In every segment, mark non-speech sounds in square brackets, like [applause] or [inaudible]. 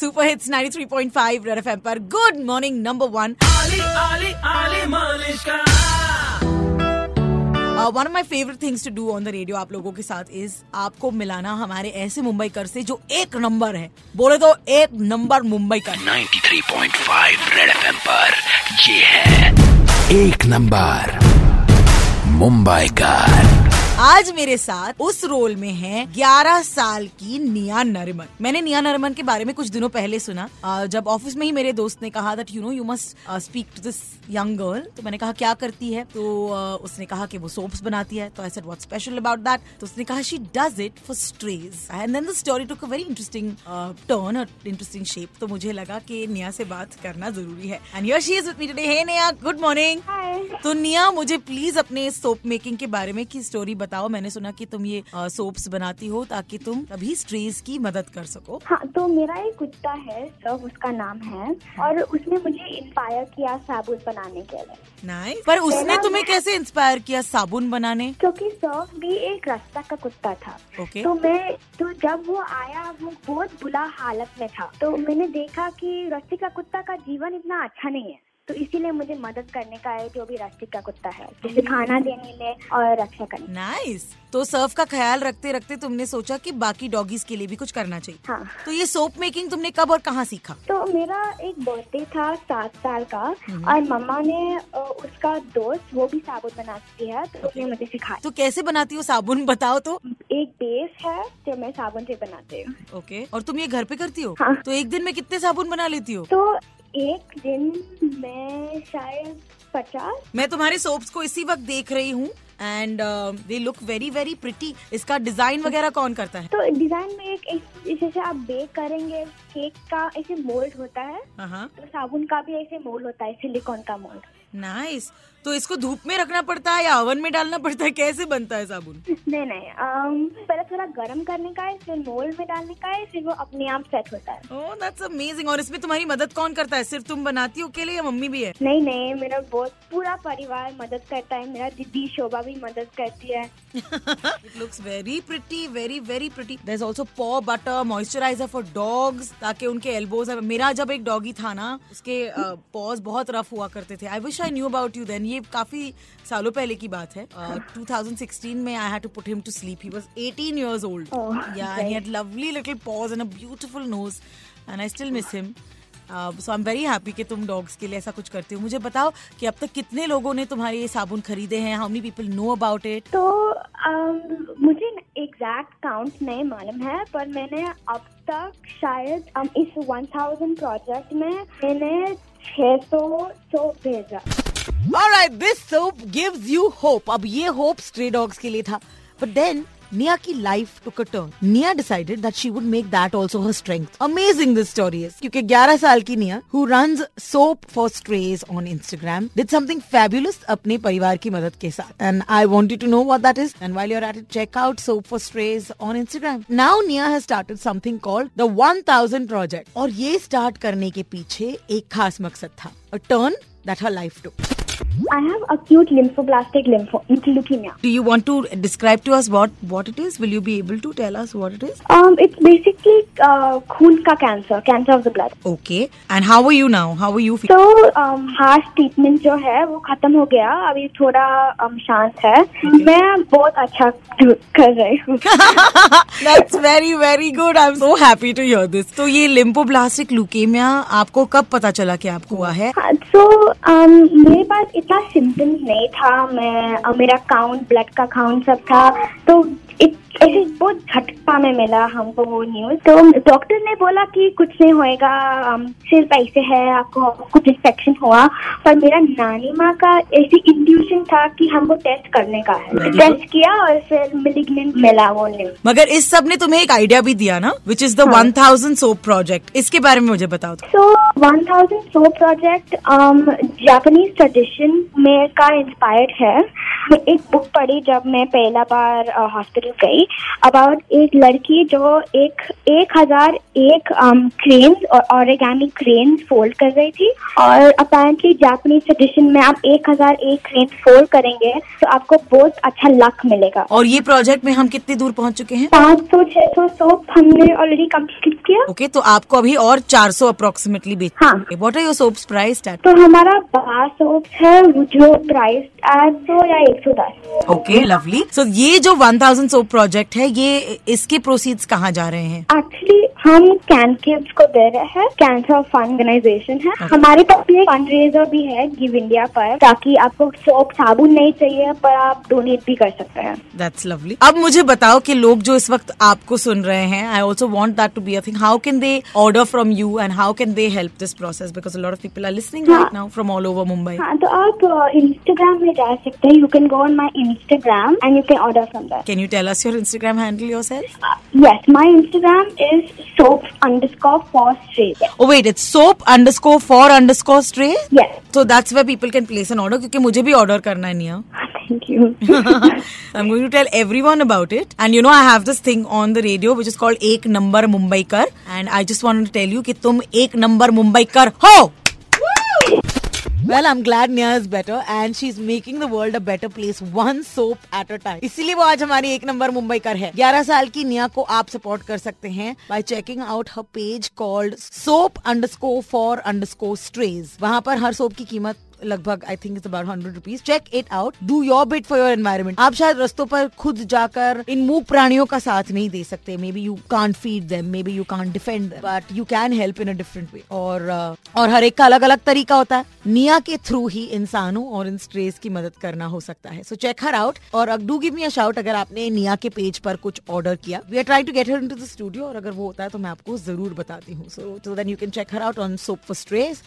Super hits 93.5 red FM पर. Good morning number one one of my favourite things to do on the radio आप लोगों के साथ is आपको मिलाना हमारे ऐसे मुंबई कर से जो एक नंबर है। बोले तो एक नंबर मुंबई कर। 93.5 रेड एफएम पर. ये है एक नंबर मुंबई का आज मेरे साथ उस रोल में है 11 साल की निया नरमन। मैंने निया नरमन के बारे में कुछ दिनों पहले सुना। जब ऑफ़िस में ही मेरे दोस्त ने कहा that you know you must speak to this young girl तो मैंने कहा क्या करती है? तो उसने कहा कि वो सोप्स बनाती है। तो I said what special about that तो उसने कहा she does it for strays and then the story took a very interesting turn interesting shape तो मुझे लगा कि निया से बात करना ज़रूरी है। And here she is with me today hey Nia good morning तो निया मुझे प्लीज़ अपने सोप मेकिंग के बारे में की स्टोरी बताओ मैंने सुना कि तुम ये सोप्स बनाती हो ताकि तुम अभी स्ट्रेस की मदद कर सको। हाँ तो मेरा एक कुत्ता है सर्फ उसका नाम है और उसने मुझे इंस्पायर किया साबुन बनाने के लिए। नाइस पर उसने तुम्हें कैसे इंस्पायर किया साबुन बनाने? क्योंकि सर्फ भी एक रास्ता का कुत्ता था। ओके तो मैं तो जब वो आया वो बहुत बुरा हालत में था। तो मैंने देखा कि रस्सी का कुत्ता का जीवन इतना अच्छा नहीं है। तो इसीलिए मुझे मदद करने का है जो भी रस्सी का कुत्ता है जैसे खाना देने में और रक्षा करने नाइस तो सर्फ का ख्याल रखते रखते तुमने सोचा कि बाकी डॉगीज के लिए भी कुछ करना चाहिए। हाँ। तो ये सोप मेकिंग तुमने कब और कहाँ सीखा? तो मेरा एक बर्थडे था सात साल का और मम्मा ने उसका दोस्त वो भी साबुन बनाती है तो उसने मुझे सिखाया। तो कैसे बनाती हो साबुन बताओ तो। एक बेस है जो मैं साबुन से बनाती हूँ। ओके और तुम ये घर पे करती हो? हाँ। तो एक दिन में कितने साबुन बना लेती हो? तो एक दिन मैं शायद पचास मैं तुम्हारे सोप्स को इसी वक्त देख रही हूँ and they look very very pretty इसका डिज़ाइन वगैरह कौन करता है? तो डिज़ाइन में एक जैसे आप बेक करेंगे केक का ऐसे मोल्ड होता है हाँ तो साबुन का भी ऐसे मोल्ड होता है सिलिकॉन का मोल्ड नाइस तो इसको धूप में रखना पड़ता है या ओवन में डालना पड़ता है? कैसे बनता है साबुन? नहीं नहीं पहले थोड़ा गर्म करने का है फिर मोल्ड में डालने का है फिर वो अपने आप सेट होता है। ओह दैट्स अमेजिंग और इसमें तुम्हारी मदद कौन करता है? सिर्फ़ तुम बनाती हो अकेले या मम्मी भी है? नहीं नहीं मेरा बहुत पूरा परिवार मदद करता है मेरा दीदी शोभा भी मदद करती है। [laughs] It looks very pretty, very very pretty. There's also paw butter, moisturizer for dogs ताकि उनके एल्बोज मेरा जब एक डॉगी था ना उसके पॉज बहुत रफ हुआ करते थे। I wish I knew about you then ये काफ़ी सालों पहले की बात है। uh, 2016 में I had to put him to sleep he was 18 years old. Oh, yeah and he had lovely little paws and a beautiful nose and I still miss him. So I am very happy कि तुम dogs के लिए ऐसा कुछ करते हो। मुझे बताओ कि अब तक कितने लोगों ने तुम्हारे ये साबुन खरीदे हैं? How many people know about it तो अम, मुझे एग्जैक्ट काउंट नहीं मालूम है पर मैंने अब तक शायद अम, इस 1000 प्रोजेक्ट में मैंने 600 सौ भेजा। Alright, साल की निया हु रन्स अपने परिवार की मदद के साथ. And I want to know what that is and while you at it check out soap for strays on Instagram now Nia has started something called the 1000 project और ये स्टार्ट करने के पीछे एक खास मकसद था. A turn that her life took. I have acute lymphoblastic lympho leukemia. Do you want to describe to us what what it is? Will you be able to tell us what it is? Um, it's basically uh, खून का cancer, cancer of the blood. Okay. And how are you now? How are you तो feeling? um, heart treatment जो है वो खत्म हो गया अभी थोड़ा um, शांत है मैं बहुत अच्छा कर रही हूँ That's very very good. I'm so happy to hear this. तो ये लिम्फोब्लास्टिक ल्यूकेमिया आपको कब पता चला कि आपको हुआ है? हाँ, तो um, मेरे पास इतना सिम्टम्स नहीं था मैं मेरा काउंट ब्लड का काउंट सब था तो इत- ऐसे बहुत झटका में मिला हमको वो न्यूज़ तो डॉक्टर ने बोला कि कुछ नहीं होएगा सिर्फ़ ऐसे है आपको कुछ इन्फेक्शन हुआ। पर मेरा नानी माँ का ऐसी इंट्यूशन था कि हमको टेस्ट करने का है। टेस्ट किया और फिर मिलिग्नेंट मिला वो न्यूज़ मगर इस सबने तुम्हें एक आइडिया भी दिया ना which is the one thousand soap project इसके बारे में मुझे बताओ तो। So 1000 Soap project Japanese tradition में का इंस्पायर्ड है। एक बुक पढ़ी जब मैं पहला बार हॉस्पिटल गई। अबाउट एक लड़की जो एक एक हज़ार एक क्रेन और ऑरिगेमी क्रेन्स फोल्ड कर रही थी और अपेरेंटली जापानीज ट्रेडिशन में आप एक हज़ार एक क्रेन फोल्ड करेंगे तो आपको बहुत अच्छा लक मिलेगा और ये प्रोजेक्ट में हम कितनी दूर पहुँच चुके हैं पाँच सौ छह सौ सोप हमने ऑलरेडी कंप्लीट किया ओके तो आपको अभी और 400 अप्रोक्सीमेटली बेच हाँ। What are your soaps price तो हमारा बार सोप है जो प्राइस आठ सौ या एक सौ दस ओके लवली सो ये जो 1000 सोप प्रोजेक्ट है ये इसके प्रोसीड्स कहाँ जा रहे हैं? एक्चुअली हम कैन किड्स को दे रहे हैं कैंसर फंड ऑर्गेनाइजेशन है। Okay. हमारे पास भी एक फंड रेजर भी है गिव इंडिया पर ताकि आपको सोप साबुन नहीं चाहिए पर आप डोनेट भी कर सकते हैं। दैट्स लवली अब मुझे बताओ कि लोग जो इस वक्त आपको सुन रहे हैं I also want that to be a thing how can they order from you and how can they help this process because lot of people are listening. Right now from all over Mumbai हाँ तो आप Instagram में जा सकते हैं। You can go on my Instagram and you can order from that can you tell us your Instagram handle yourself yes my instagram is soap underscore for straight Oh wait, it's soap underscore for underscore stray. yes So that's where people can place an order क्योंकि मुझे भी order करना है निया. thank you I'm going to tell everyone about it. And you know I have this thing on the radio which is called एक number Mumbai कर and I just wanted to tell you कि तुम एक number Mumbai कर हो. Well I am glad Nia is better and she is making the world a better place one soap at a time इसीलिए वो आज हमारी एक नंबर मुंबई कर है। ग्यारह साल की निया को आप सपोर्ट कर सकते हैं by checking out her page called soap underscore for underscore strays वहाँ पर हर सोप की कीमत लगभग I think it's about hundred rupees check it out do your bit for your environment आप शायद रस्तों पर खुद जाकर इन मूक प्राणियों का साथ नहीं दे सकते. Maybe you can't feed them maybe you can't defend but you can help in a different way और uh, और हर एक का अलग अलग तरीका होता है. निया के थ्रू ही इंसानों और इन स्ट्रेस की मदद करना हो सकता है. सो चेक हर आउट और do give me a shout अगर आपने निया के पेज पर कुछ ऑर्डर किया. We are try to get her into the studio और अगर वो होता है तो मैं आपको ज़रूर बताती हूँ. So then you can check her out on soap for strays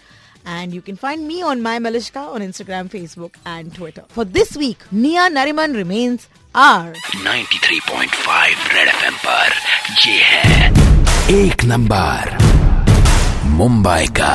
And you can find me on My Malishka on Instagram, Facebook, and Twitter. For this week, Nia Nariman remains our 93.5 Red FM पर ये है एक number Mumbai का